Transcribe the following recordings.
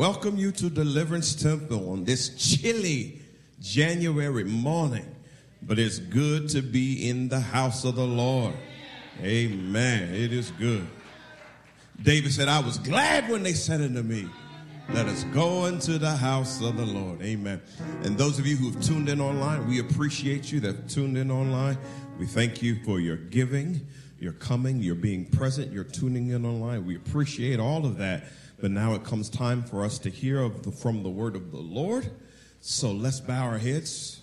welcome you to Deliverance Temple on this chilly January morning. But it's good to be in the house of the Lord. Amen. It is good. David said, I was glad when they said unto me, Let us go into the house of the Lord. Amen. And those of you who have tuned in online, we appreciate you that tuned in online. We thank you for your giving, your coming, your being present, your tuning in online. We appreciate all of that. But now it comes time for us to hear the, from the word of the Lord. So let's bow our heads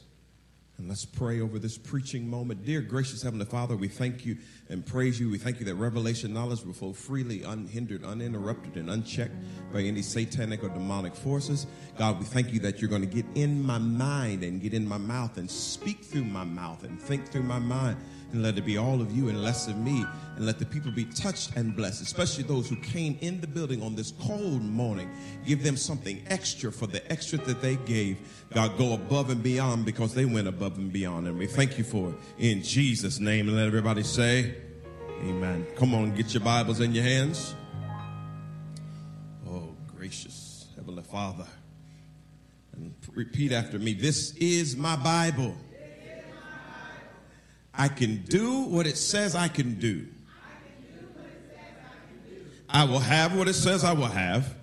and let's pray over this preaching moment. Dear gracious Heavenly Father, we thank you and praise you. We thank you that revelation knowledge will flow freely, unhindered, uninterrupted, and unchecked by any satanic or demonic forces. God, we thank you that you're going to get in my mind and get in my mouth and speak through my mouth and think through my mind and let it be all of you and less of me, and let the people be touched and blessed, especially those who came in the building on this cold morning. Give them something extra for the extra that they gave. God, go above and beyond because they went above and beyond, and we thank you for it in Jesus' name. And let everybody say, Amen. Come on, get your Bibles in your hands. Oh, gracious Heavenly Father. And repeat after me. This is my Bible. I can do what it says I can do. I will have what it says I will have.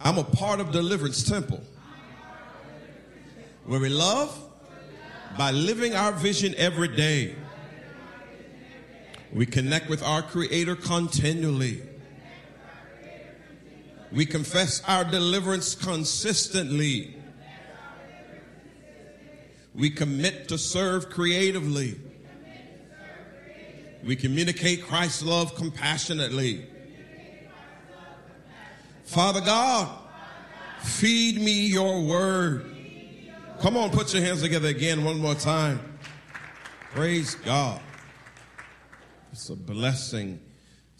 I'm a part of Deliverance Temple where we love by living our vision every day. We connect with our Creator continually. We confess our deliverance consistently. We commit to serve creatively. We communicate Christ's love compassionately. Father God, feed me your word. Come on, put your hands together again one more time. Praise God. It's a blessing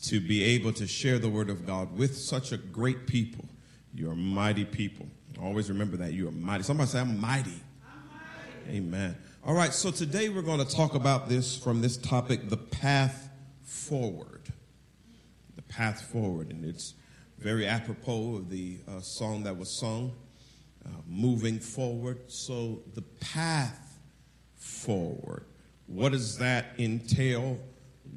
to be able to share the word of God with such a great people. You're mighty people. Always remember that. You are mighty. Somebody say, I'm mighty. Amen. All right, so today we're going to talk about this from this topic, the path forward. The path forward. And it's very apropos of the uh, song that was sung, uh, Moving Forward. So, the path forward. What does that entail?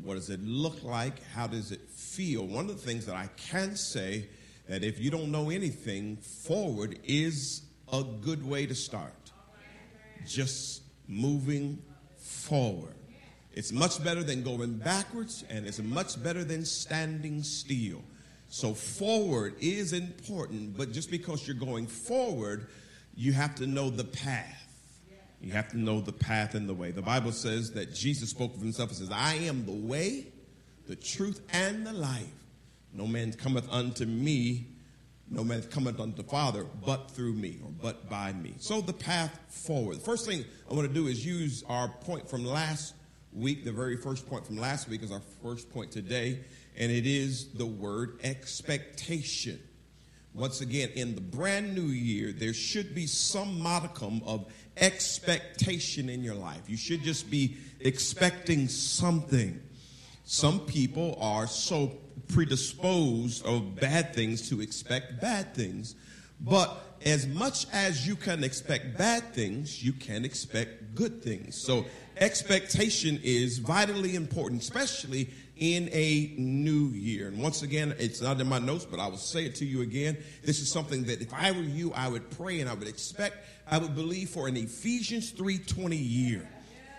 What does it look like? How does it feel? One of the things that I can say that if you don't know anything, forward is a good way to start just moving forward. It's much better than going backwards, and it's much better than standing still. So, forward is important, but just because you're going forward, you have to know the path. You have to know the path and the way. The Bible says that Jesus spoke of himself and says, I am the way, the truth, and the life. No man cometh unto me no man cometh unto the Father but through me or but by me. So the path forward. The first thing I want to do is use our point from last week. The very first point from last week is our first point today, and it is the word expectation. Once again, in the brand new year, there should be some modicum of expectation in your life. You should just be expecting something. Some people are so predisposed of bad things to expect bad things. But as much as you can expect bad things, you can expect good things. So expectation is vitally important, especially in a new year. And once again, it's not in my notes, but I will say it to you again. This is something that if I were you, I would pray and I would expect, I would believe for an Ephesians 3:20 year,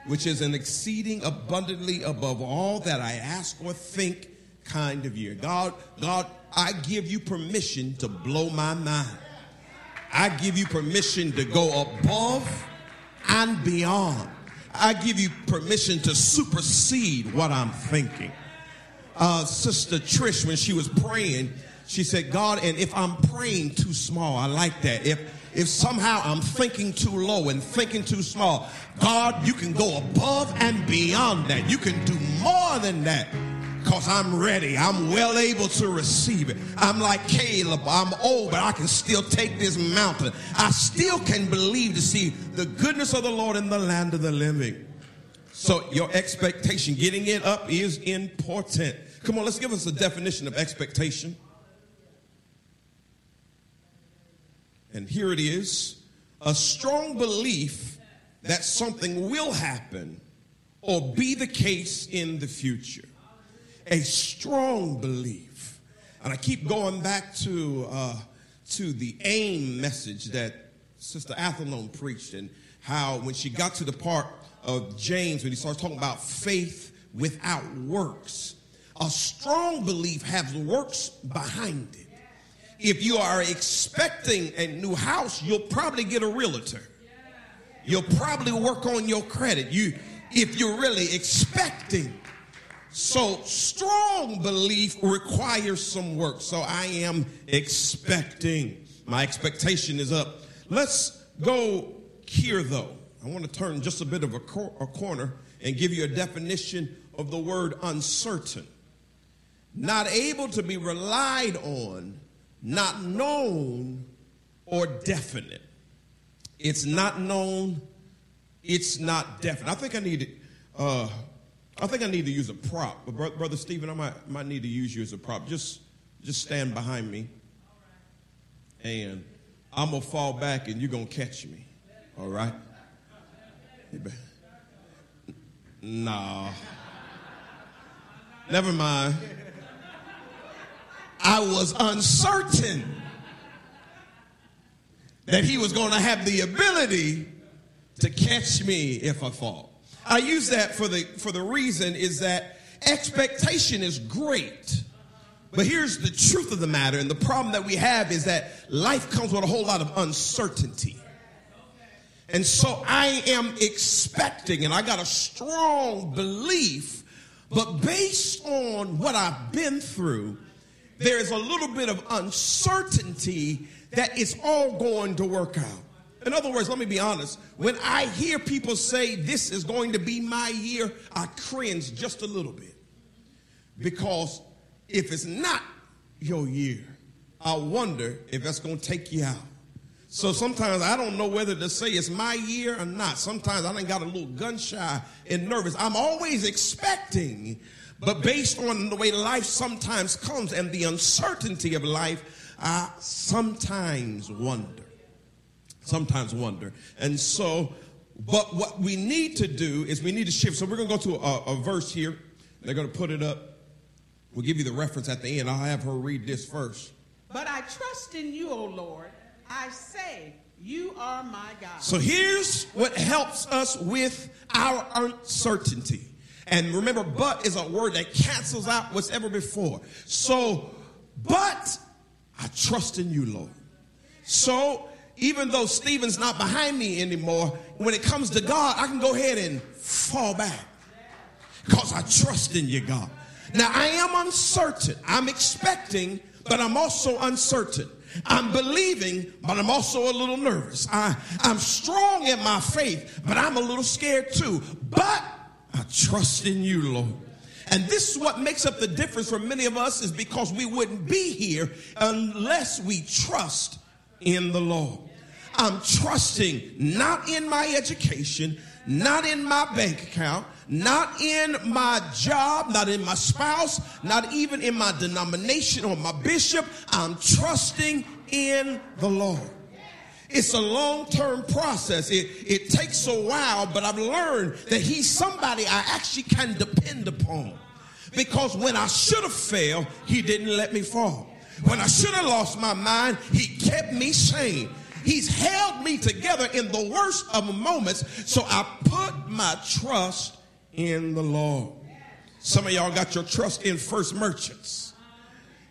which is an exceeding abundantly above all that I ask or think kind of year. God, God, I give you permission to blow my mind. I give you permission to go above and beyond. I give you permission to supersede what I'm thinking. Uh, Sister Trish, when she was praying, she said, God, and if I'm praying too small, I like that. If if somehow I'm thinking too low and thinking too small, God, you can go above and beyond that. You can do more than that because I'm ready. I'm well able to receive it. I'm like Caleb. I'm old, but I can still take this mountain. I still can believe to see the goodness of the Lord in the land of the living. So your expectation, getting it up is important Come on, let's give us a definition of expectation. And here it is a strong belief that something will happen or be the case in the future. A strong belief. And I keep going back to, uh, to the AIM message that Sister Athelone preached and how when she got to the part of James, when he starts talking about faith without works, a strong belief has works behind it. If you are expecting a new house, you'll probably get a realtor. You'll probably work on your credit. You, if you're really expecting. So strong belief requires some work. So I am expecting. My expectation is up. Let's go here though. I want to turn just a bit of a, cor- a corner and give you a definition of the word uncertain. Not able to be relied on, not known, or definite. It's not known, it's not definite. I think I need uh, I think I need to use a prop. But brother Stephen, I might, might need to use you as a prop. Just just stand behind me. And I'm gonna fall back and you're gonna catch me. All right? Nah. Never mind. I was uncertain that he was going to have the ability to catch me if I fall. I use that for the for the reason is that expectation is great. But here's the truth of the matter and the problem that we have is that life comes with a whole lot of uncertainty. And so I am expecting and I got a strong belief but based on what I've been through there is a little bit of uncertainty that it's all going to work out. In other words, let me be honest. When I hear people say this is going to be my year, I cringe just a little bit. Because if it's not your year, I wonder if that's going to take you out. So sometimes I don't know whether to say it's my year or not. Sometimes I done got a little gun shy and nervous. I'm always expecting but based on the way life sometimes comes and the uncertainty of life, I sometimes wonder. Sometimes wonder. And so, but what we need to do is we need to shift. So we're going to go to a, a verse here. They're going to put it up. We'll give you the reference at the end. I'll have her read this first. But I trust in you, O Lord. I say, you are my God. So here's what helps us with our uncertainty. And remember, but is a word that cancels out what's ever before. So, but I trust in you, Lord. So, even though Stephen's not behind me anymore, when it comes to God, I can go ahead and fall back because I trust in you, God. Now, I am uncertain. I'm expecting, but I'm also uncertain. I'm believing, but I'm also a little nervous. I, I'm strong in my faith, but I'm a little scared too. But I trust in you, Lord. And this is what makes up the difference for many of us is because we wouldn't be here unless we trust in the Lord. I'm trusting not in my education, not in my bank account, not in my job, not in my spouse, not even in my denomination or my bishop. I'm trusting in the Lord. It's a long term process. It, it takes a while, but I've learned that he's somebody I actually can depend upon. Because when I should have failed, he didn't let me fall. When I should have lost my mind, he kept me sane. He's held me together in the worst of moments. So I put my trust in the Lord. Some of y'all got your trust in First Merchants.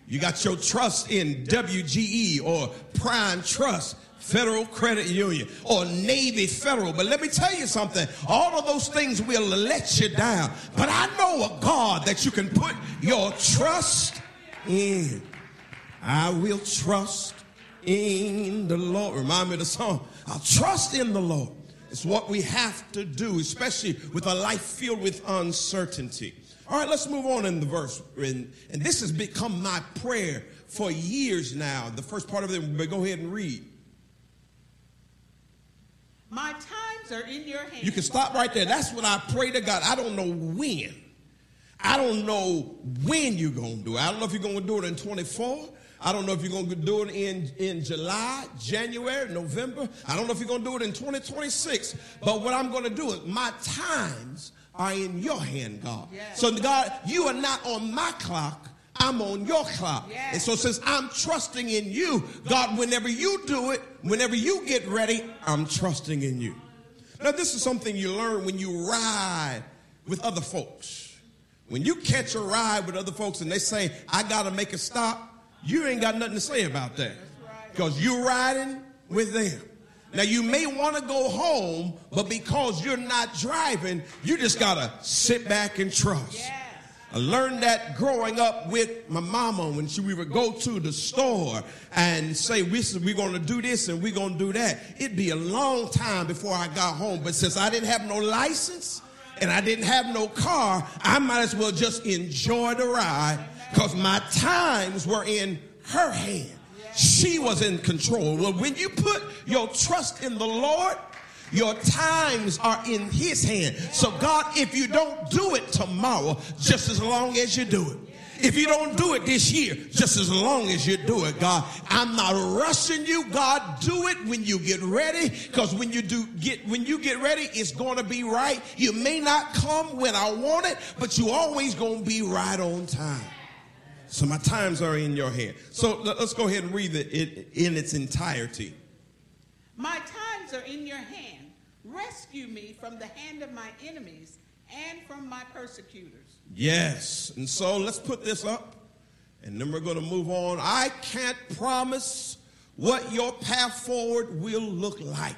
You got your trust in WGE or Prime Trust. Federal Credit Union or Navy Federal. But let me tell you something. All of those things will let you down. But I know a God that you can put your trust in. I will trust in the Lord. Remind me of the song. I'll trust in the Lord. It's what we have to do, especially with a life filled with uncertainty. All right, let's move on in the verse. And, and this has become my prayer for years now. The first part of it, but go ahead and read. My times are in your hands. You can stop right there. That's what I pray to God. I don't know when. I don't know when you're going to do it. I don't know if you're going to do it in 24. I don't know if you're going to do it in, in July, January, November. I don't know if you're going to do it in 2026. But what I'm going to do is my times are in your hand, God. Yes. So, God, you are not on my clock. I'm on your clock. Yes. And so, since I'm trusting in you, God, whenever you do it, whenever you get ready, I'm trusting in you. Now, this is something you learn when you ride with other folks. When you catch a ride with other folks and they say, I got to make a stop, you ain't got nothing to say about that. Because you're riding with them. Now, you may want to go home, but because you're not driving, you just got to sit back and trust. I learned that growing up with my mama when she, we would go to the store and say, we're going to do this and we're going to do that. It'd be a long time before I got home. But since I didn't have no license and I didn't have no car, I might as well just enjoy the ride because my times were in her hand. She was in control. Well, when you put your trust in the Lord, your times are in his hand. So God, if you don't do it tomorrow, just as long as you do it. If you don't do it this year, just as long as you do it, God, I'm not rushing you. God, do it when you get ready. Because when you do get when you get ready, it's going to be right. You may not come when I want it, but you always going to be right on time. So my times are in your hand. So let- let's go ahead and read it in its entirety. My times are in your hand. Rescue me from the hand of my enemies and from my persecutors. Yes. And so let's put this up and then we're going to move on. I can't promise what your path forward will look like.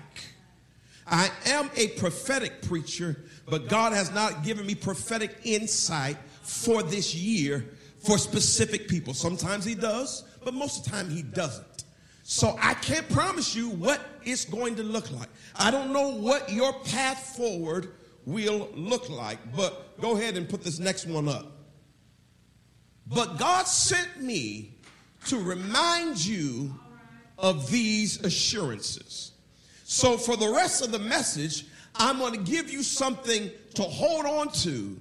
I am a prophetic preacher, but God has not given me prophetic insight for this year for specific people. Sometimes He does, but most of the time He doesn't. So I can't promise you what it's going to look like. I don't know what your path forward will look like, but go ahead and put this next one up. But God sent me to remind you of these assurances. So for the rest of the message, I'm going to give you something to hold on to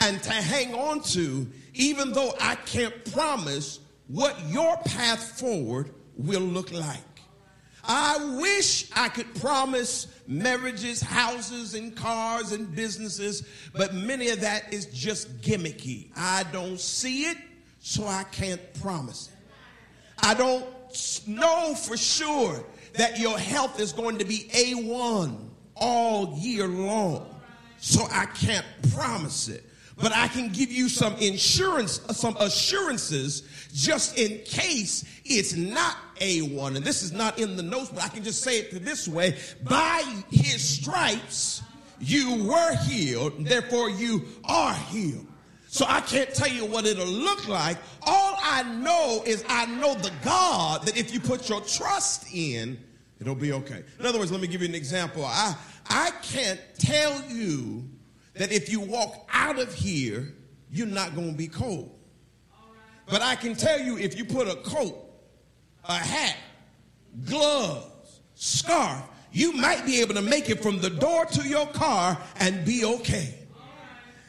and to hang on to, even though I can't promise what your path forward will look like. I wish I could promise marriages, houses, and cars and businesses, but many of that is just gimmicky. I don't see it, so I can't promise it. I don't know for sure that your health is going to be A1 all year long. So I can't promise it. But I can give you some insurance, some assurances just in case it's not A1. And this is not in the notes, but I can just say it this way. By his stripes, you were healed, therefore you are healed. So I can't tell you what it'll look like. All I know is I know the God that if you put your trust in, it'll be okay. In other words, let me give you an example. I, I can't tell you that if you walk out of here, you're not going to be cold. But I can tell you if you put a coat, a hat, gloves, scarf, you might be able to make it from the door to your car and be okay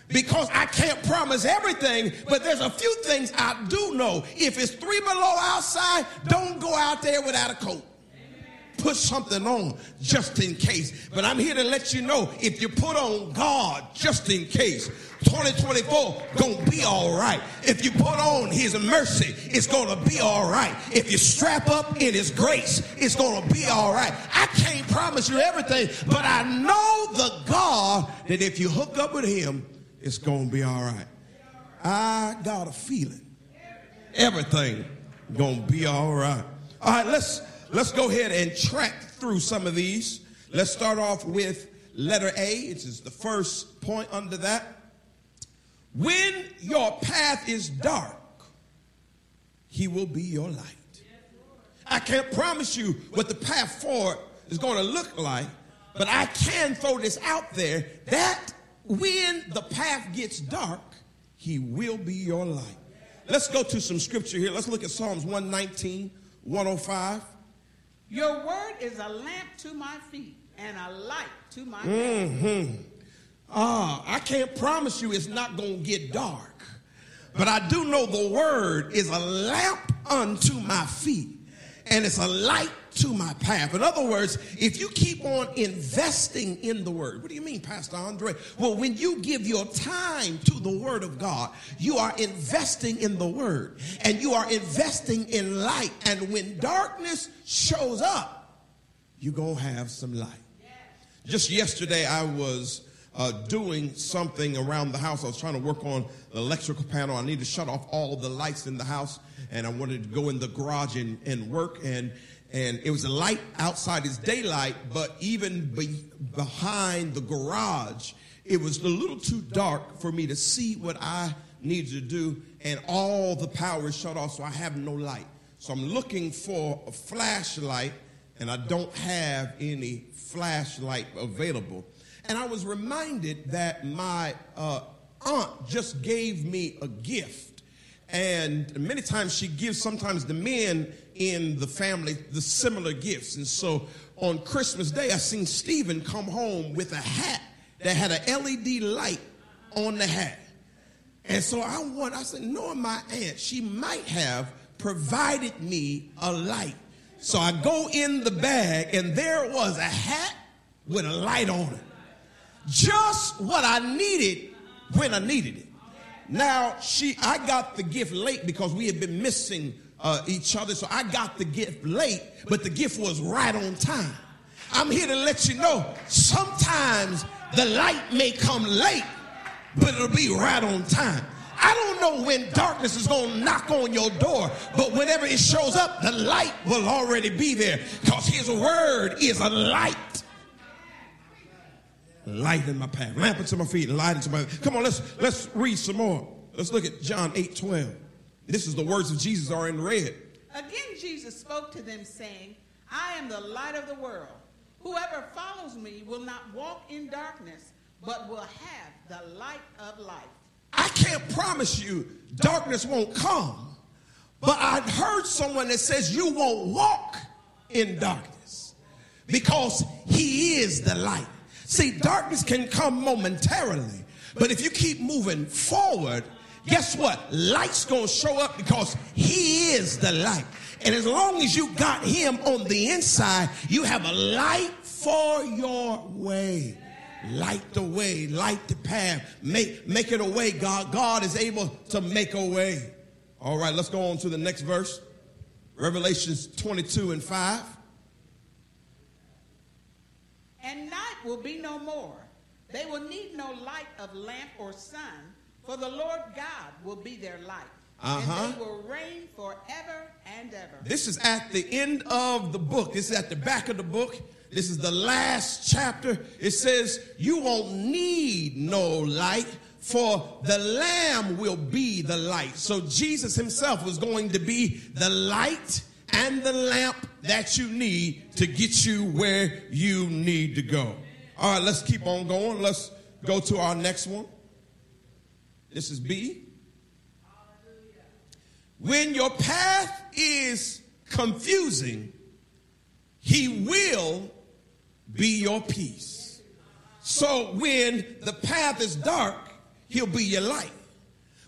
because I can't promise everything, but there's a few things I do know. If it's three below outside, don't go out there without a coat. Put something on just in case. But I'm here to let you know if you put on God just in case, 2024 gonna be all right. If you put on His mercy, it's gonna be all right. If you strap up in His grace, it's gonna be all right. I can't promise you everything, but I know the God that if you hook up with Him, it's gonna be all right. I got a feeling everything gonna be all right. All right, let's let's go ahead and track through some of these. Let's start off with letter A, which is the first point under that. When your path is dark, he will be your light. I can't promise you what the path forward is going to look like, but I can throw this out there that when the path gets dark, he will be your light. Let's go to some scripture here. Let's look at Psalms 119, 105. Your word is a lamp to my feet and a light to my path. Ah, I can't promise you it's not going to get dark. But I do know the word is a lamp unto my feet and it's a light to my path. In other words, if you keep on investing in the word, what do you mean, Pastor Andre? Well, when you give your time to the word of God, you are investing in the word and you are investing in light. And when darkness shows up, you're going to have some light. Just yesterday, I was uh, doing something around the house. I was trying to work on the electrical panel. I need to shut off all the lights in the house, and I wanted to go in the garage and, and work. And and it was a light outside. It's daylight, but even be, behind the garage, it was a little too dark for me to see what I needed to do, and all the power is shut off, so I have no light. So I'm looking for a flashlight, and I don't have any flashlight available. And I was reminded that my uh, aunt just gave me a gift. And many times she gives sometimes the men in the family the similar gifts. And so on Christmas Day, I seen Stephen come home with a hat that had an LED light on the hat. And so I want, I said, knowing my aunt, she might have provided me a light. So I go in the bag and there was a hat with a light on it just what I needed when I needed it. Now, she, I got the gift late because we had been missing uh, each other. So I got the gift late, but the gift was right on time. I'm here to let you know sometimes the light may come late, but it'll be right on time. I don't know when darkness is going to knock on your door, but whenever it shows up, the light will already be there because his word is a light light in my path, lamp into my feet, light into my. Come on, let's let's read some more. Let's look at John 8 12. This is the words of Jesus are in red. Again, Jesus spoke to them, saying, I am the light of the world. Whoever follows me will not walk in darkness, but will have the light of life. I can't promise you darkness won't come, but I heard someone that says you won't walk in darkness because he is the light. See, darkness can come momentarily, but if you keep moving forward, guess what? Light's gonna show up because he is the light. And as long as you got him on the inside, you have a light for your way. Light the way, light the path, make, make it a way. God, God is able to make a way. All right, let's go on to the next verse. Revelations 22 and 5. And night will be no more. They will need no light of lamp or sun, for the Lord God will be their light. Uh-huh. And they will reign forever and ever. This is at the end of the book. This is at the back of the book. This is the last chapter. It says, You won't need no light, for the Lamb will be the light. So Jesus himself was going to be the light and the lamp that you need to get you where you need to go. All right, let's keep on going. Let's go to our next one. This is B. When your path is confusing, he will be your peace. So when the path is dark, he'll be your light.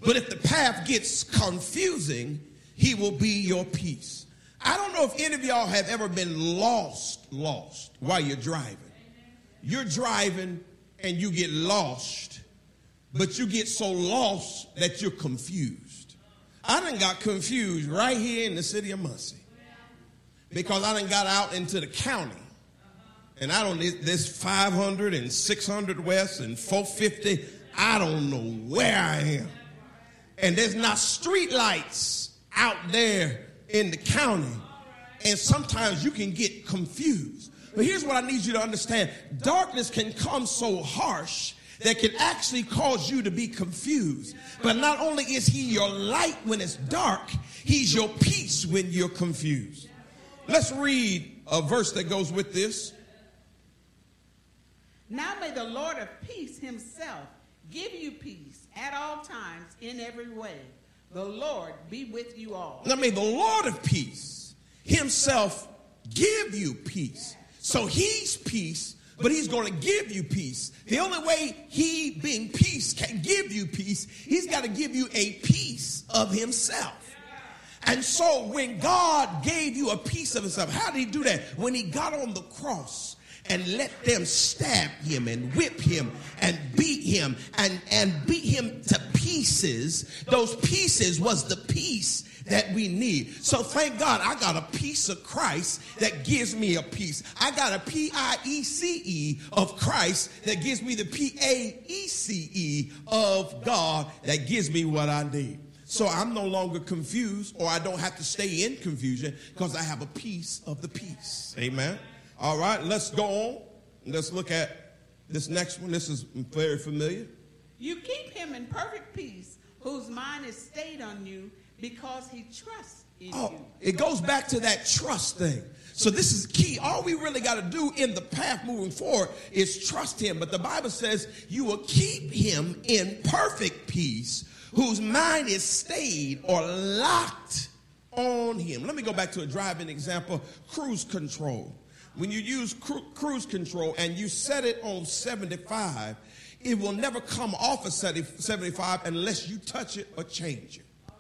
But if the path gets confusing, he will be your peace. I don't know if any of y'all have ever been lost, lost while you're driving. You're driving and you get lost, but you get so lost that you're confused. I done got confused right here in the city of Muncie because I done got out into the county and I don't, this 500 and 600 west and 450, I don't know where I am. And there's not street lights out there in the county. And sometimes you can get confused. But here's what I need you to understand darkness can come so harsh that can actually cause you to be confused. But not only is he your light when it's dark, he's your peace when you're confused. Let's read a verse that goes with this. Now may the Lord of peace himself give you peace at all times in every way. The Lord be with you all. Now may the Lord of peace himself give you peace. So he's peace, but he's going to give you peace. The only way he, being peace, can give you peace, he's got to give you a piece of himself. And so when God gave you a piece of himself, how did he do that? When he got on the cross and let them stab him and whip him and beat him and, and beat him to pieces, those pieces was the peace that we need. So thank God I got a piece of Christ that gives me a peace. I got a P I E C E of Christ that gives me the P A E C E of God that gives me what I need. So I'm no longer confused or I don't have to stay in confusion because I have a piece of the peace. Amen. All right, let's go on. Let's look at this next one. This is very familiar. You keep him in perfect peace, whose mind is stayed on you because he trusts in you. oh, you. It goes back to that trust thing. So this is key. All we really got to do in the path moving forward is trust him. But the Bible says you will keep him in perfect peace whose mind is stayed or locked on him. Let me go back to a driving example cruise control. When you use cru- cruise control and you set it on 75, it will never come off of 75 unless you touch it or change it.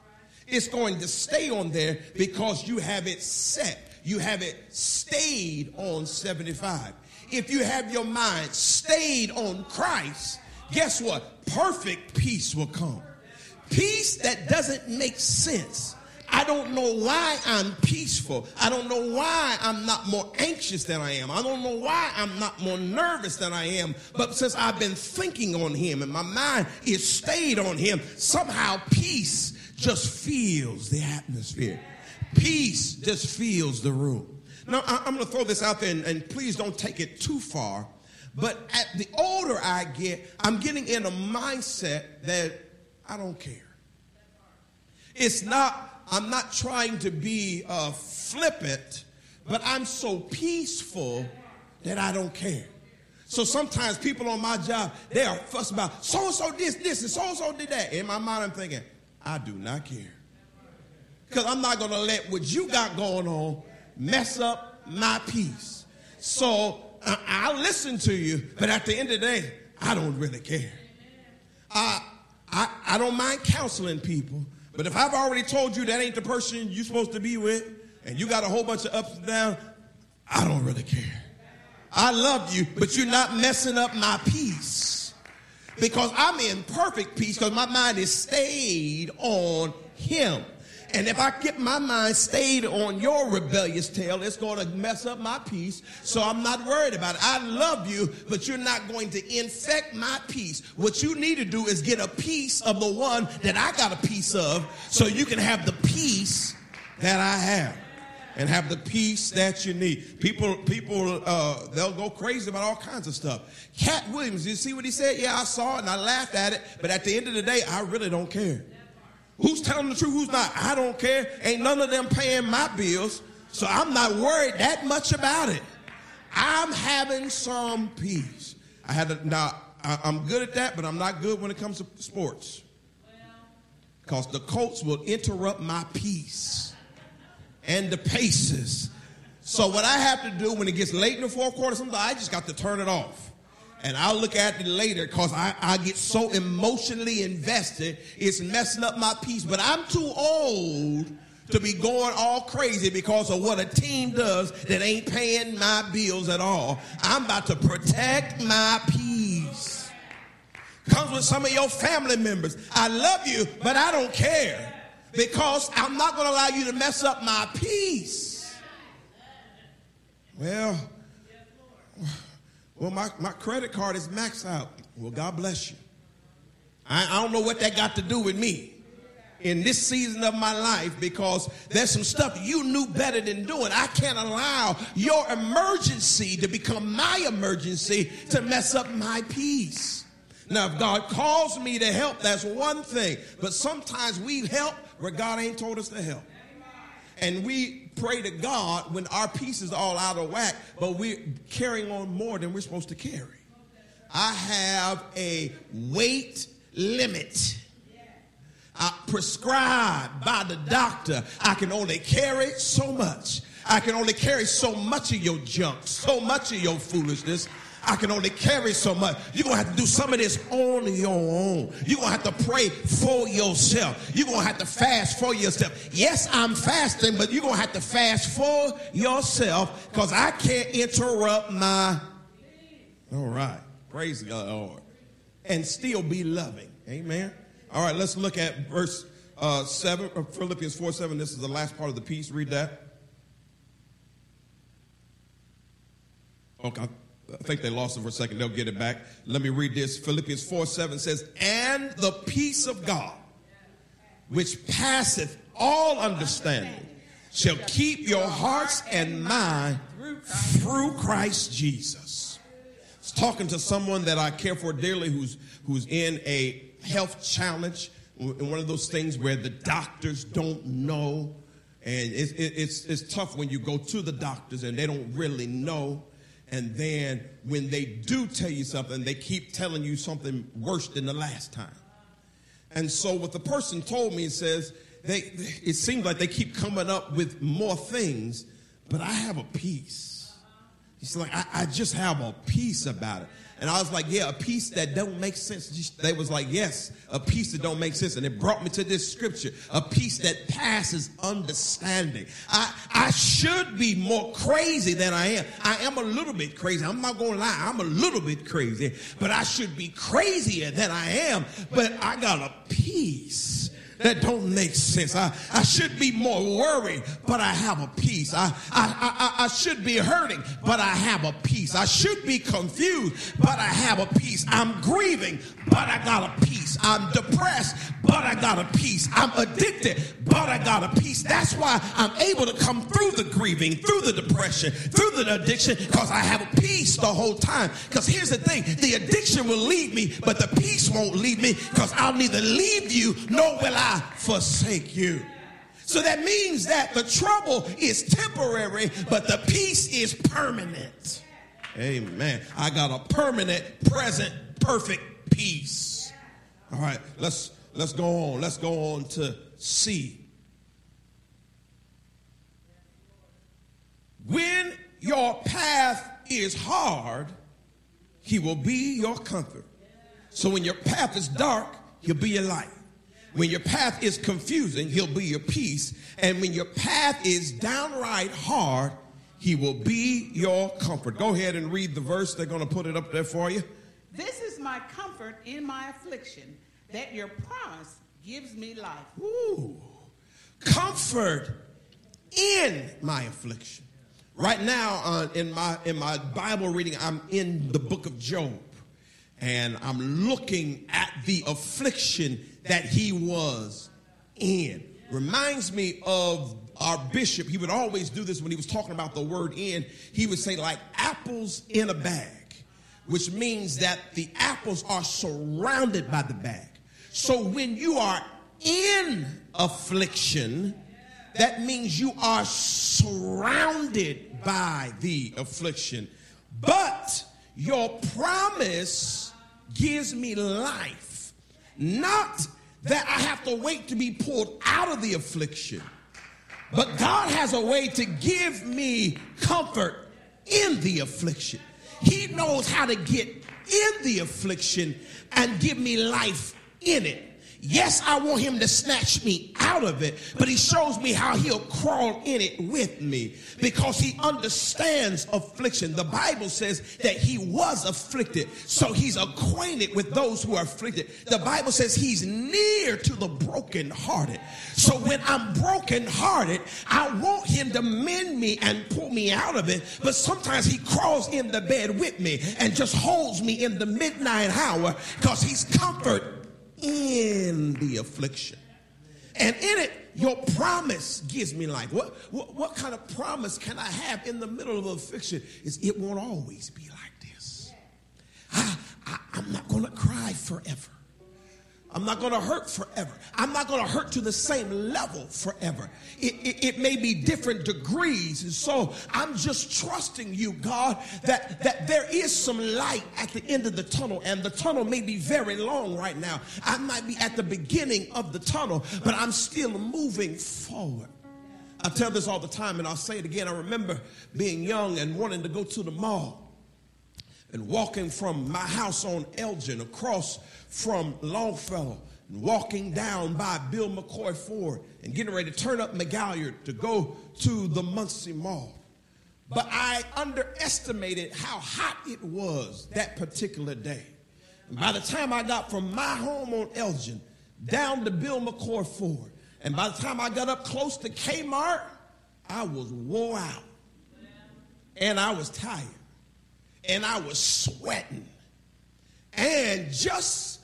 It's going to stay on there because you have it set. You have it stayed on 75. If you have your mind stayed on Christ, guess what? Perfect peace will come. Peace that doesn't make sense. I don't know why I'm peaceful. I don't know why I'm not more anxious than I am. I don't know why I'm not more nervous than I am. But since I've been thinking on Him and my mind is stayed on Him, somehow peace just feels the atmosphere. Peace just feels the room. Now, I'm going to throw this out there, and, and please don't take it too far. But at the older I get, I'm getting in a mindset that I don't care. It's not, I'm not trying to be uh, flippant, but I'm so peaceful that I don't care. So sometimes people on my job, they are fuss about so and so this, this, and so and so did that. In my mind, I'm thinking, I do not care. Because I'm not going to let what you got going on mess up my peace. So uh, I'll listen to you, but at the end of the day, I don't really care. I, I don't mind counseling people, but if I've already told you that ain't the person you're supposed to be with, and you got a whole bunch of ups and downs, I don't really care. I love you, but you're not messing up my peace. Because I'm in perfect peace because my mind is stayed on him. And if I get my mind stayed on your rebellious tail, it's going to mess up my peace. So I'm not worried about it. I love you, but you're not going to infect my peace. What you need to do is get a piece of the one that I got a piece of so you can have the peace that I have and have the peace that you need. People, people, uh, they'll go crazy about all kinds of stuff. Katt Williams, you see what he said? Yeah, I saw it and I laughed at it, but at the end of the day, I really don't care. Who's telling the truth? Who's not? I don't care. Ain't none of them paying my bills. So I'm not worried that much about it. I'm having some peace. I had to, now, I, I'm good at that, but I'm not good when it comes to sports. Because the Colts will interrupt my peace and the Pacers. So what I have to do when it gets late in the fourth quarter, sometimes I just got to turn it off and I'll look at it later because I, I get so emotionally invested, it's messing up my peace. But I'm too old to be going all crazy because of what a team does that ain't paying my bills at all. I'm about to protect my peace. Comes with some of your family members. I love you, but I don't care because I'm not going to allow you to mess up my peace. Well, well, my, my credit card is maxed out. Well, God bless you. I, I don't know what that got to do with me in this season of my life because there's some stuff you knew better than doing. I can't allow your emergency to become my emergency to mess up my peace. Now, if God calls me to help, that's one thing. But sometimes we help where God ain't told us to help and we pray to God when our peace is all out of whack, but we're carrying on more than we're supposed to carry. I have a weight limit. Uh, prescribed by the doctor. I can only carry so much. I can only carry so much of your junk, so much of your foolishness. I can only carry so much. You're going to have to do some of this on your own. You're going to have to pray for yourself. You're going to have to fast for yourself. Yes, I'm fasting, but you're going to have to fast for yourself because I can't interrupt my. All right. Praise the Lord. And still be loving. Amen. All right, let's look at verse uh, 7, uh, Philippians 4 7. This is the last part of the piece. Read that. Okay, I think they lost it for a second. They'll get it back. Let me read this. Philippians 4 7 says, And the peace of God, which passeth all understanding, shall keep your hearts and mind through Christ Jesus. I was talking to someone that I care for dearly who's, who's in a health challenge, in one of those things where the doctors don't know. And it's, it's, it's tough when you go to the doctors and they don't really know. And then when they do tell you something, they keep telling you something worse than the last time. And so what the person told me says, they, it seems like they keep coming up with more things, but I have a peace. He's like, I, I just have a peace about it. And I was like, yeah, a piece that don't make sense. They was like, yes, a piece that don't make sense. And it brought me to this scripture, a piece that passes understanding. I, I should be more crazy than I am. I am a little bit crazy. I'm not going to lie. I'm a little bit crazy, but I should be crazier than I am. But I got a peace that don't make sense. I, I should be more worried, but I have a peace. I, I, I, I should be hurting, but I have a peace. I should be confused, but I have a peace. I'm grieving, but I got a peace. I'm depressed, but I got a peace. I'm addicted, but I got a peace. That's why I'm able to come through the grieving, through the depression, through the addiction, because I have a peace the whole time. Because here's the thing the addiction will leave me, but the peace won't leave me, because I'll neither leave you nor will I forsake you. So that means that the trouble is temporary, but the peace is permanent. Amen. I got a permanent, present, perfect peace. All right, let's let's go on. Let's go on to C. When your path is hard, he will be your comfort. So when your path is dark, he'll be your light. When your path is confusing, he'll be your peace. And when your path is downright hard, he will be your comfort. Go ahead and read the verse. They're going to put it up there for you. This is my comfort in my affliction, that your promise gives me life. Ooh. Comfort in my affliction. Right now, uh, in my in my Bible reading, I'm in the book of Job, and I'm looking at the affliction that he was in. Reminds me of our bishop. He would always do this when he was talking about the word in. He would say, like apples in a bag, which means that the apples are surrounded by the bag. So when you are in affliction, that means you are surrounded by the affliction. But your promise gives me life not that I have to wait to be pulled out of the affliction, but God has a way to give me comfort in the affliction. He knows how to get in the affliction and give me life in it. Yes, I want him to snatch me out of it, but he shows me how he'll crawl in it with me because he understands affliction. The Bible says that he was afflicted, so he's acquainted with those who are afflicted. The Bible says he's near to the brokenhearted. So when I'm brokenhearted, I want him to mend me and pull me out of it, but sometimes he crawls in the bed with me and just holds me in the midnight hour because he's comfort in the affliction. And in it, your promise gives me life. What, what, what kind of promise can I have in the middle of affliction? Is it won't always be like this. I, I, I'm not going to cry forever. I'm not going to hurt forever. I'm not going to hurt to the same level forever. It, it, it, may be different degrees. And so I'm just trusting you, God, that, that there is some light at the end of the tunnel. And the tunnel may be very long right now. I might be at the beginning of the tunnel, but I'm still moving forward. I tell this all the time, and I'll say it again. I remember being young and wanting to go to the mall. And walking from my house on Elgin across from Longfellow and walking down by Bill McCoy Ford and getting ready to turn up McGalliard to go to the Muncie Mall. But I underestimated how hot it was that particular day. And by the time I got from my home on Elgin down to Bill McCoy Ford, and by the time I got up close to Kmart, I was wore out. And I was tired. And I was sweating. And just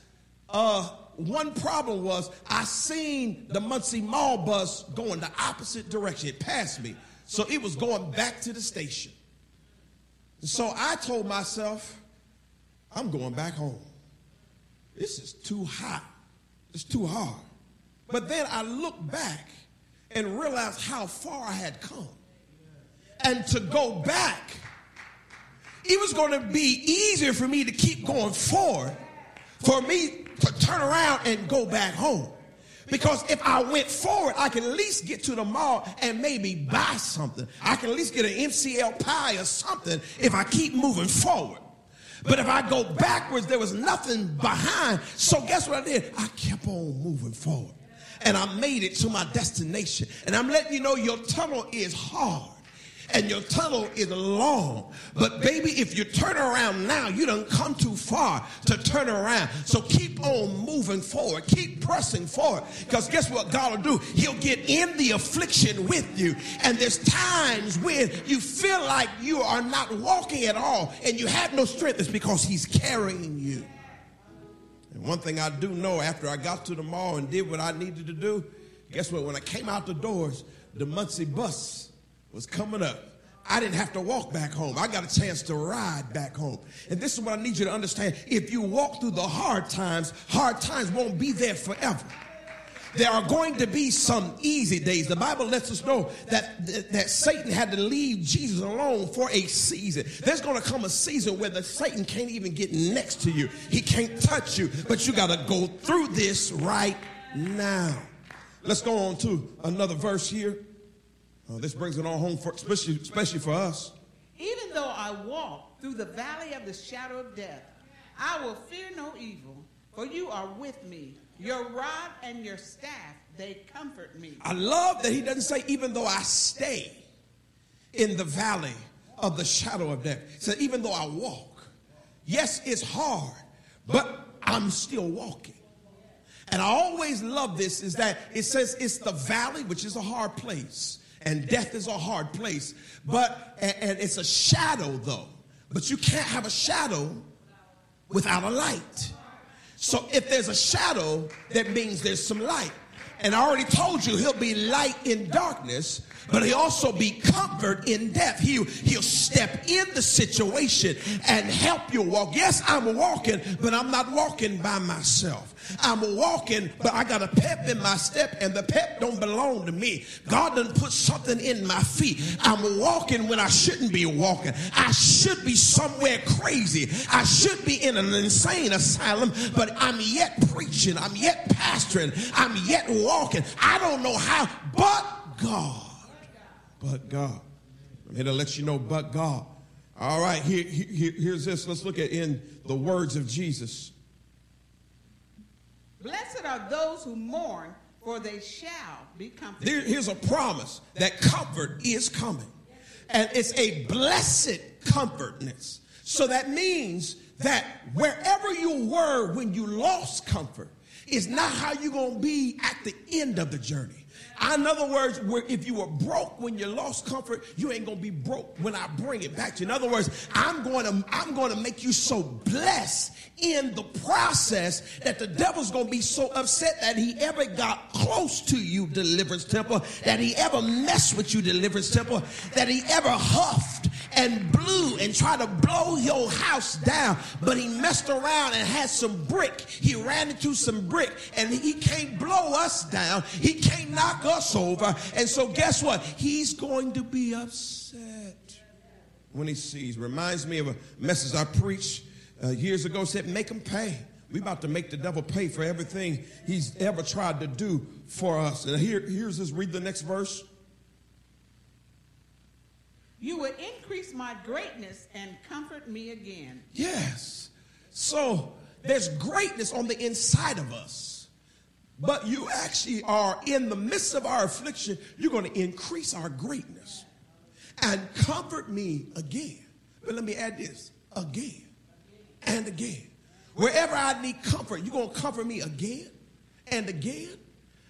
uh, one problem was I seen the Muncie Mall bus going the opposite direction. It passed me. So it was going back to the station. So I told myself, I'm going back home. This is too hot. It's too hard. But then I looked back and realized how far I had come. And to go back, it was going to be easier for me to keep going forward, for me to turn around and go back home. Because if I went forward, I can at least get to the mall and maybe buy something. I can at least get an MCL pie or something if I keep moving forward. But if I go backwards, there was nothing behind. So guess what I did? I kept on moving forward. And I made it to my destination. And I'm letting you know your tunnel is hard and your tunnel is long. But baby, if you turn around now, you don't come too far to turn around. So keep on moving forward. Keep pressing forward. Because guess what God will do? He'll get in the affliction with you. And there's times when you feel like you are not walking at all and you have no strength. It's because he's carrying you. And one thing I do know after I got to the mall and did what I needed to do, guess what? When I came out the doors, the Muncie bus was coming up. I didn't have to walk back home. I got a chance to ride back home. And this is what I need you to understand. If you walk through the hard times, hard times won't be there forever. There are going to be some easy days. The Bible lets us know that, that, that Satan had to leave Jesus alone for a season. There's going to come a season where the Satan can't even get next to you. He can't touch you, but you got to go through this right now. Let's go on to another verse here. Uh, this brings it on home, for, especially, especially for us. Even though I walk through the valley of the shadow of death, I will fear no evil, for you are with me. Your rod and your staff, they comfort me. I love that he doesn't say, even though I stay in the valley of the shadow of death. He said, even though I walk, yes, it's hard, but I'm still walking. And I always love this is that it says it's the valley, which is a hard place and death is a hard place. But, and, and it's a shadow though. But you can't have a shadow without a light. So if there's a shadow, that means there's some light. And I already told you he'll be light in darkness, but he'll also be comfort in death. He'll, he'll step in the situation and help you walk. Yes, I'm walking, but I'm not walking by myself. I'm walking, but I got a pep in my step, and the pep don't belong to me. God done put something in my feet. I'm walking when I shouldn't be walking. I should be somewhere crazy. I should be in an insane asylum, but I'm yet preaching. I'm yet pastoring. I'm yet walking. I don't know how, but God. But God. I'm here to let you know, but God. All right, here, here, here's this. Let's look at in the words of Jesus. Blessed are those who mourn, for they shall be comforted. There, here's a promise that comfort is coming. And it's a blessed comfortness. So that means that wherever you were when you lost comfort is not how you're going to be at the end of the journey. In other words, if you were broke when you lost comfort, you ain't gonna be broke when I bring it back to you. In other words, I'm going to I'm going to make you so blessed in the process that the devil's gonna be so upset that he ever got close to you, deliverance temple, that he ever messed with you, deliverance temple, that he ever huffed and blew and tried to blow your house down, but he messed around and had some brick. He ran into some brick and he can't blow us down. He can't knock us over. And so guess what? He's going to be upset when he sees. Reminds me of a message I preached uh, years ago said, make him pay. We about to make the devil pay for everything he's ever tried to do for us. And here, here's this, read the next verse. You would increase my greatness and comfort me again. Yes. So there's greatness on the inside of us. But you actually are in the midst of our affliction, you're going to increase our greatness and comfort me again. But let me add this again and again. Wherever I need comfort, you're going to comfort me again and again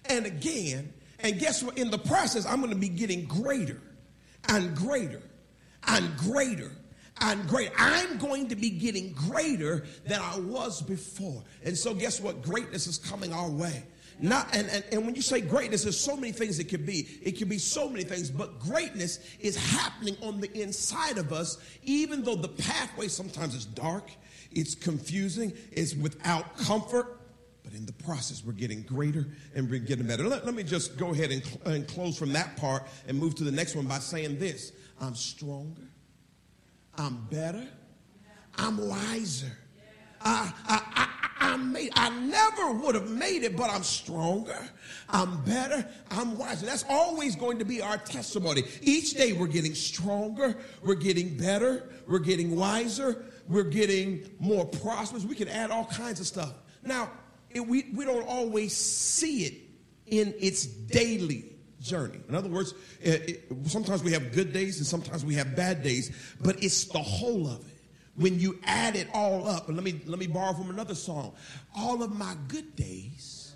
and again. And guess what? In the process, I'm going to be getting greater and greater and greater and greater. I'm going to be getting greater than I was before. And so, guess what? Greatness is coming our way. Not, and, and, and when you say greatness, there's so many things it could be. It could be so many things, but greatness is happening on the inside of us, even though the pathway sometimes is dark, it's confusing, it's without comfort. But in the process, we're getting greater and we're getting better. Let, let me just go ahead and, and close from that part and move to the next one by saying this I'm stronger, I'm better, I'm wiser. I, I, I, I, made, I never would have made it, but I'm stronger, I'm better, I'm wiser. That's always going to be our testimony. Each day we're getting stronger, we're getting better, we're getting wiser, we're getting more prosperous. We can add all kinds of stuff. Now, it, we, we don't always see it in its daily journey. In other words, it, it, sometimes we have good days and sometimes we have bad days, but it's the whole of it. When you add it all up, and let me let me borrow from another song. All of my good days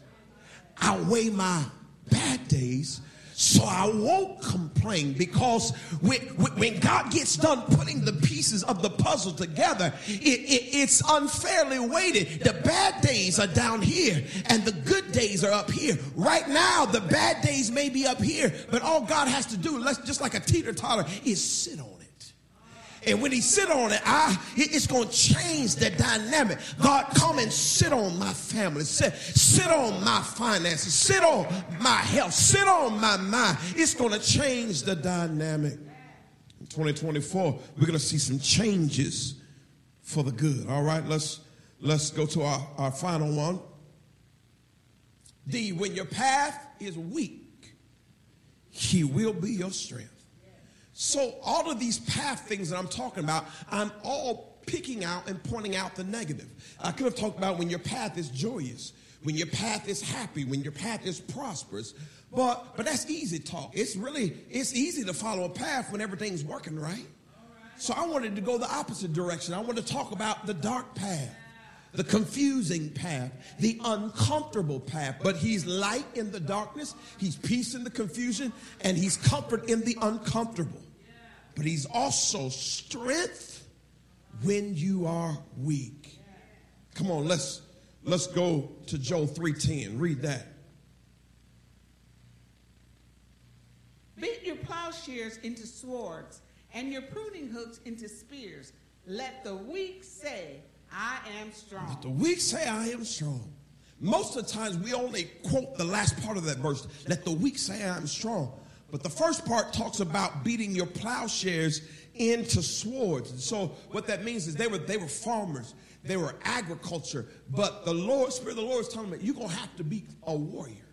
outweigh my bad days so I won't complain because when, when God gets done putting the pieces of the puzzle together, it, it, it's unfairly weighted. The bad days are down here and the good days are up here. Right now, the bad days may be up here, but all God has to do, just like a teeter totter, is sit and when he sit on it, I it's going to change the dynamic. God, come and sit on my family. Sit, sit on my finances. Sit on my health. Sit on my mind. It's going to change the dynamic. In 2024, we're going to see some changes for the good. All right, let's let's go to our, our final one. D, when your path is weak, he will be your strength. So, all of these path things that I'm talking about, I'm all picking out and pointing out the negative. I could have talked about when your path is joyous, when your path is happy, when your path is prosperous. But but that's easy talk. It's really it's easy to follow a path when everything's working right. So I wanted to go the opposite direction. I want to talk about the dark path, the confusing path, the uncomfortable path. But he's light in the darkness, he's peace in the confusion, and he's comfort in the uncomfortable but he's also strength when you are weak. Come on, let's let's go to Joel 3:10. Read that. Beat your plowshares into swords and your pruning hooks into spears. Let the weak say, I am strong. Let the weak say, I am strong. Most of the times we only quote the last part of that verse. Let the weak say, I am strong. But the first part talks about beating your plowshares into swords. And so what that means is they were they were farmers, they were agriculture. But the Lord, Spirit of the Lord is telling me, you're gonna have to be a warrior.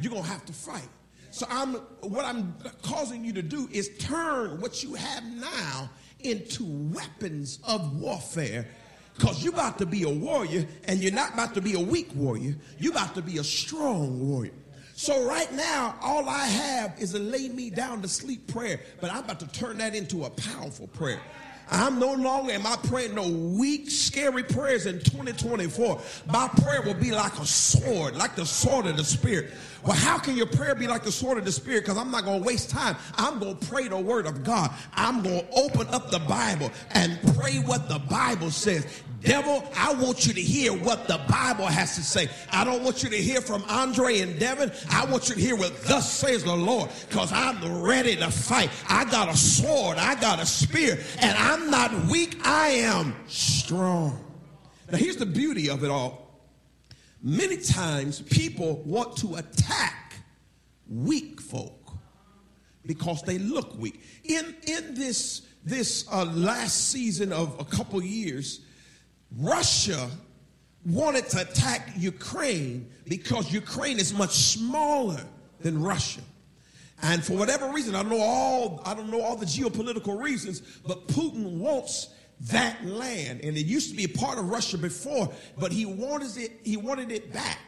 You're gonna have to fight. So I'm what I'm causing you to do is turn what you have now into weapons of warfare. Because you're about to be a warrior, and you're not about to be a weak warrior. You're about to be a strong warrior. So right now, all I have is a lay me down to sleep prayer, but I'm about to turn that into a powerful prayer. I'm no longer am I praying no weak, scary prayers in 2024. My prayer will be like a sword, like the sword of the spirit. Well, how can your prayer be like the sword of the spirit? Because I'm not going to waste time. I'm going to pray the word of God. I'm going to open up the Bible and pray what the Bible says. Devil, I want you to hear what the Bible has to say. I don't want you to hear from Andre and Devin. I want you to hear what thus says the Lord because I'm ready to fight. I got a sword, I got a spear, and I'm not weak, I am strong. Now, here's the beauty of it all. Many times people want to attack weak folk because they look weak. In, in this, this uh, last season of a couple years, Russia wanted to attack Ukraine because Ukraine is much smaller than Russia. And for whatever reason, I don't know all I don't know all the geopolitical reasons, but Putin wants that land. And it used to be a part of Russia before, but he wanted it, he wanted it back.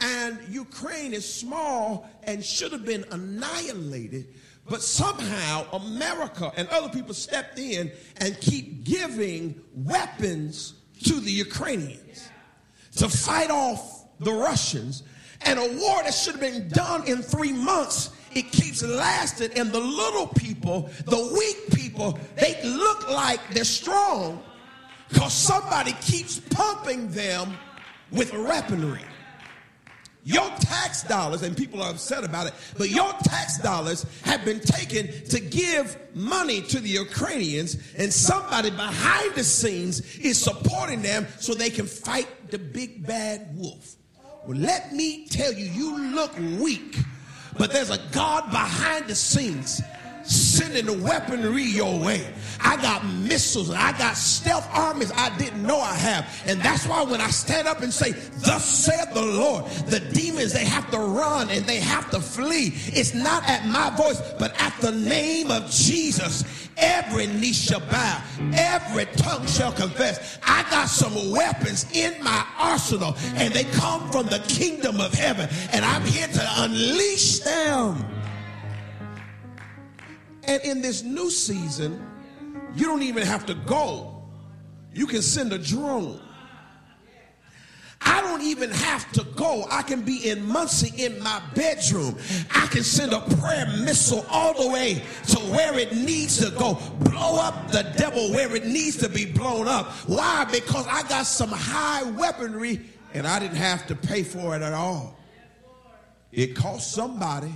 And Ukraine is small and should have been annihilated. But somehow America and other people stepped in and keep giving weapons to the Ukrainians to fight off the Russians. And a war that should have been done in three months it keeps lasting. And the little people, the weak people, they look like they're strong because somebody keeps pumping them with weaponry. Your tax dollars, and people are upset about it, but your tax dollars have been taken to give money to the Ukrainians, and somebody behind the scenes is supporting them so they can fight the big bad wolf. Well, let me tell you, you look weak but there's a God behind the scenes sending the weaponry your way. I got missiles and I got stealth armies I didn't know I have. And that's why when I stand up and say, Thus saith the Lord, the demons, they have to run and they have to flee. It's not at my voice, but at the name of Jesus. Every knee shall bow, every tongue shall confess. I got some weapons in my arsenal, and they come from the kingdom of heaven, and I'm here to unleash them. And in this new season, you don't even have to go. You can send a drone. I don't even have to go. I can be in Muncie in my bedroom. I can send a prayer missile all the way to where it needs to go. Blow up the devil where it needs to be blown up. Why? Because I got some high weaponry and I didn't have to pay for it at all. It cost somebody,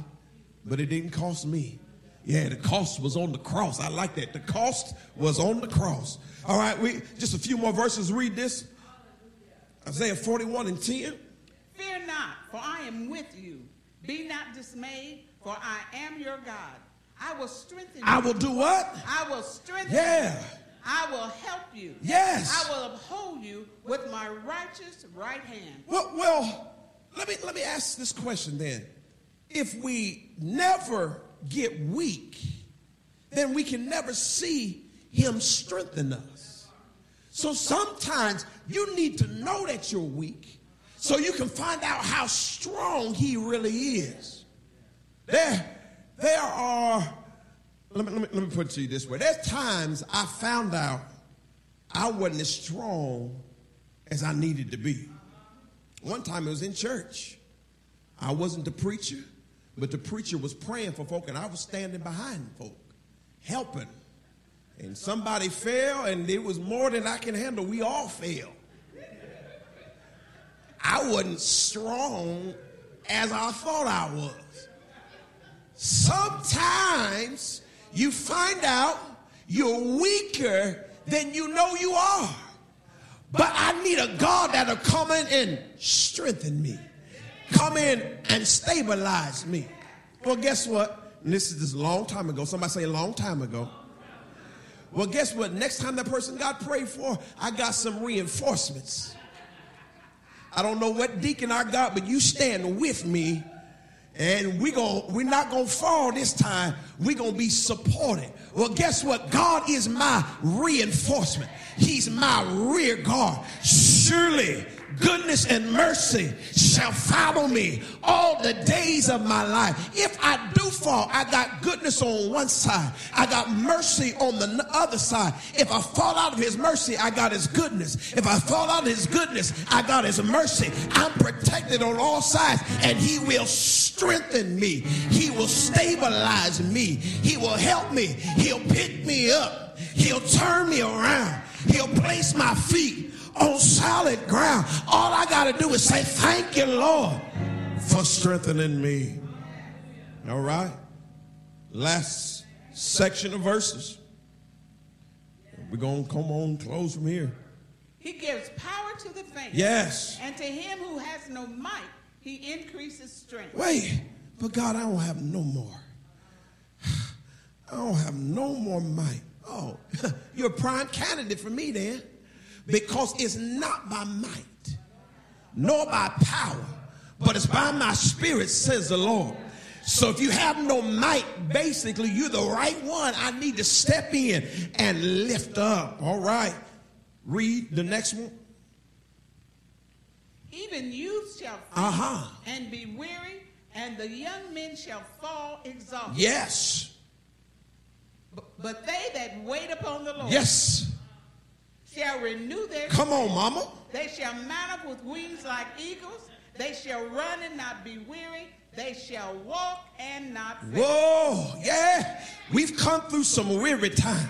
but it didn't cost me. Yeah, the cost was on the cross. I like that. The cost was on the cross. All right, we just a few more verses. Read this. Isaiah 41 and 10. Fear not, for I am with you. Be not dismayed, for I am your God. I will strengthen you. I will do what? I will strengthen yeah. you. I will help you. Yes. I will uphold you with my righteous right hand. Well, well, let me let me ask this question then. If we never get weak, then we can never see him strengthen us. So sometimes you need to know that you're weak so you can find out how strong he really is. There, there are, let me, let me, let me put it to you this way. There's times I found out I wasn't as strong as I needed to be. One time it was in church. I wasn't the preacher. But the preacher was praying for folk, and I was standing behind folk, helping. And somebody fell, and it was more than I can handle. We all fell. I wasn't strong as I thought I was. Sometimes you find out you're weaker than you know you are. But I need a God that'll come in and strengthen me come in and stabilize me. Well, guess what? And this is this long time ago. Somebody say a long time ago. Well, guess what? Next time that person got prayed for, I got some reinforcements. I don't know what deacon I got, but you stand with me and we going we're not gonna fall this time. We're gonna be supported. Well, guess what? God is my reinforcement. He's my rear guard. Surely goodness and mercy shall follow me all the days of my life. If I do fall, I got goodness on one side, I got mercy on the other side. If I fall out of his mercy, I got his goodness. If I fall out of his goodness, I got his mercy. I'm protected on all sides, and he will strengthen me, he will stabilize me, he will help me, he'll pick me up, he'll turn me around, he'll place my feet on solid ground. All I got to do is say, Thank you, Lord, for strengthening me. All right? Last section of verses. We're going to come on close from here. He gives power to the faint. Yes. And to him who has no might, he increases strength. Wait, but God, I don't have no more. I don't have no more might. Oh, you're a prime candidate for me then because it's not by might nor by power, but it's by my spirit, says the Lord. So if you have no might, basically you're the right one. I need to step in and lift up. All right. Read the next one. Even youth shall uh-huh. and be weary, and the young men shall fall exhausted. Yes. But they that wait upon the Lord. Yes. Shall renew their Come on, mama. They shall mount up with wings like eagles. They shall run and not be weary. They shall walk and not faint. Whoa, yeah. We've come through some weary times.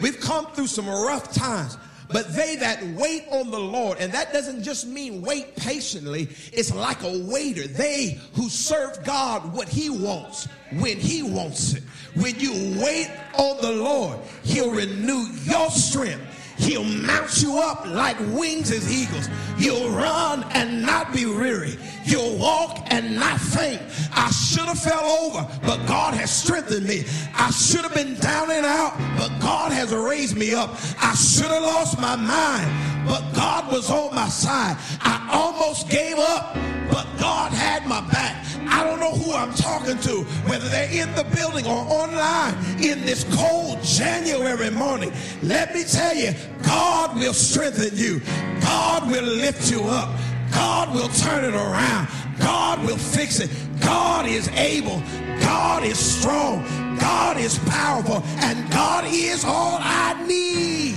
We've come through some rough times. But they that wait on the Lord, and that doesn't just mean wait patiently, it's like a waiter. They who serve God what He wants when He wants it. When you wait on the Lord, He'll renew your strength. He'll mount you up like wings as eagles. You'll run and not be weary. You'll walk and not faint. I should have fell over, but God has strengthened me. I should have been down and out, but God has raised me up. I should have lost my mind, but God was on my side. I almost gave up, but God had my back. I don't know who I'm talking to, whether they're in the building or online in this cold January morning. Let me tell you, God will strengthen you. God will lift you up. God will turn it around. God will fix it. God is able. God is strong. God is powerful. And God is all I need.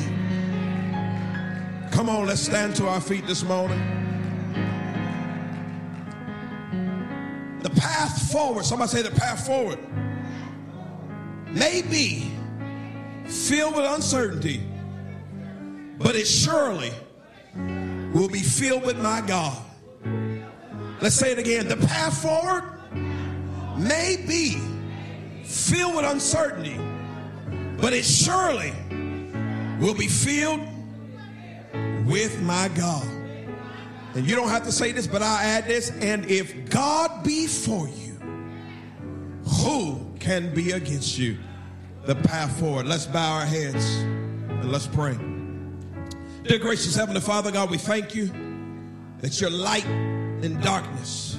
Come on, let's stand to our feet this morning. The path forward, somebody say the path forward, may be filled with uncertainty, but it surely will be filled with my God. Let's say it again. The path forward may be filled with uncertainty, but it surely will be filled with my God. And you don't have to say this, but I'll add this. And if God be for you, who can be against you? The path forward. Let's bow our heads and let's pray. Dear gracious Heavenly Father, God, we thank you that your light in darkness,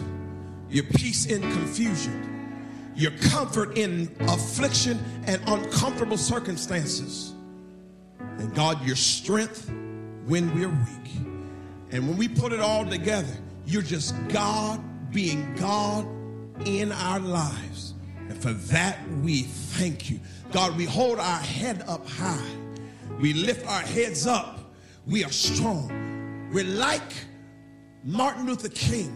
your peace in confusion, your comfort in affliction and uncomfortable circumstances, and God, your strength when we're weak. And when we put it all together, you're just God being God in our lives. And for that, we thank you. God, we hold our head up high. We lift our heads up. We are strong. We're like Martin Luther King.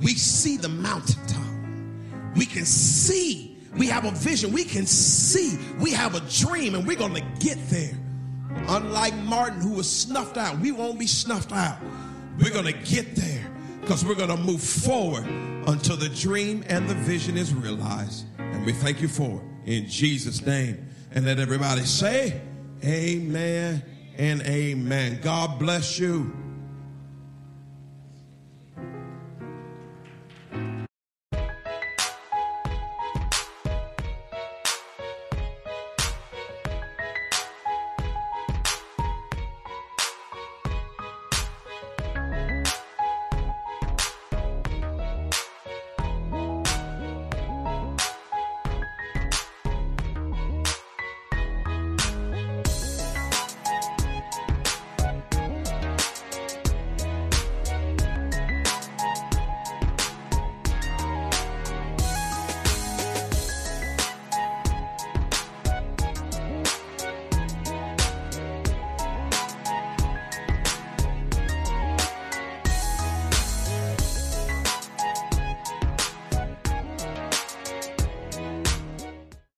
We see the mountaintop. We can see. We have a vision. We can see. We have a dream, and we're going to get there. Unlike Martin, who was snuffed out, we won't be snuffed out. We're going to get there because we're going to move forward until the dream and the vision is realized. And we thank you for it in Jesus' name. And let everybody say, Amen and amen. God bless you.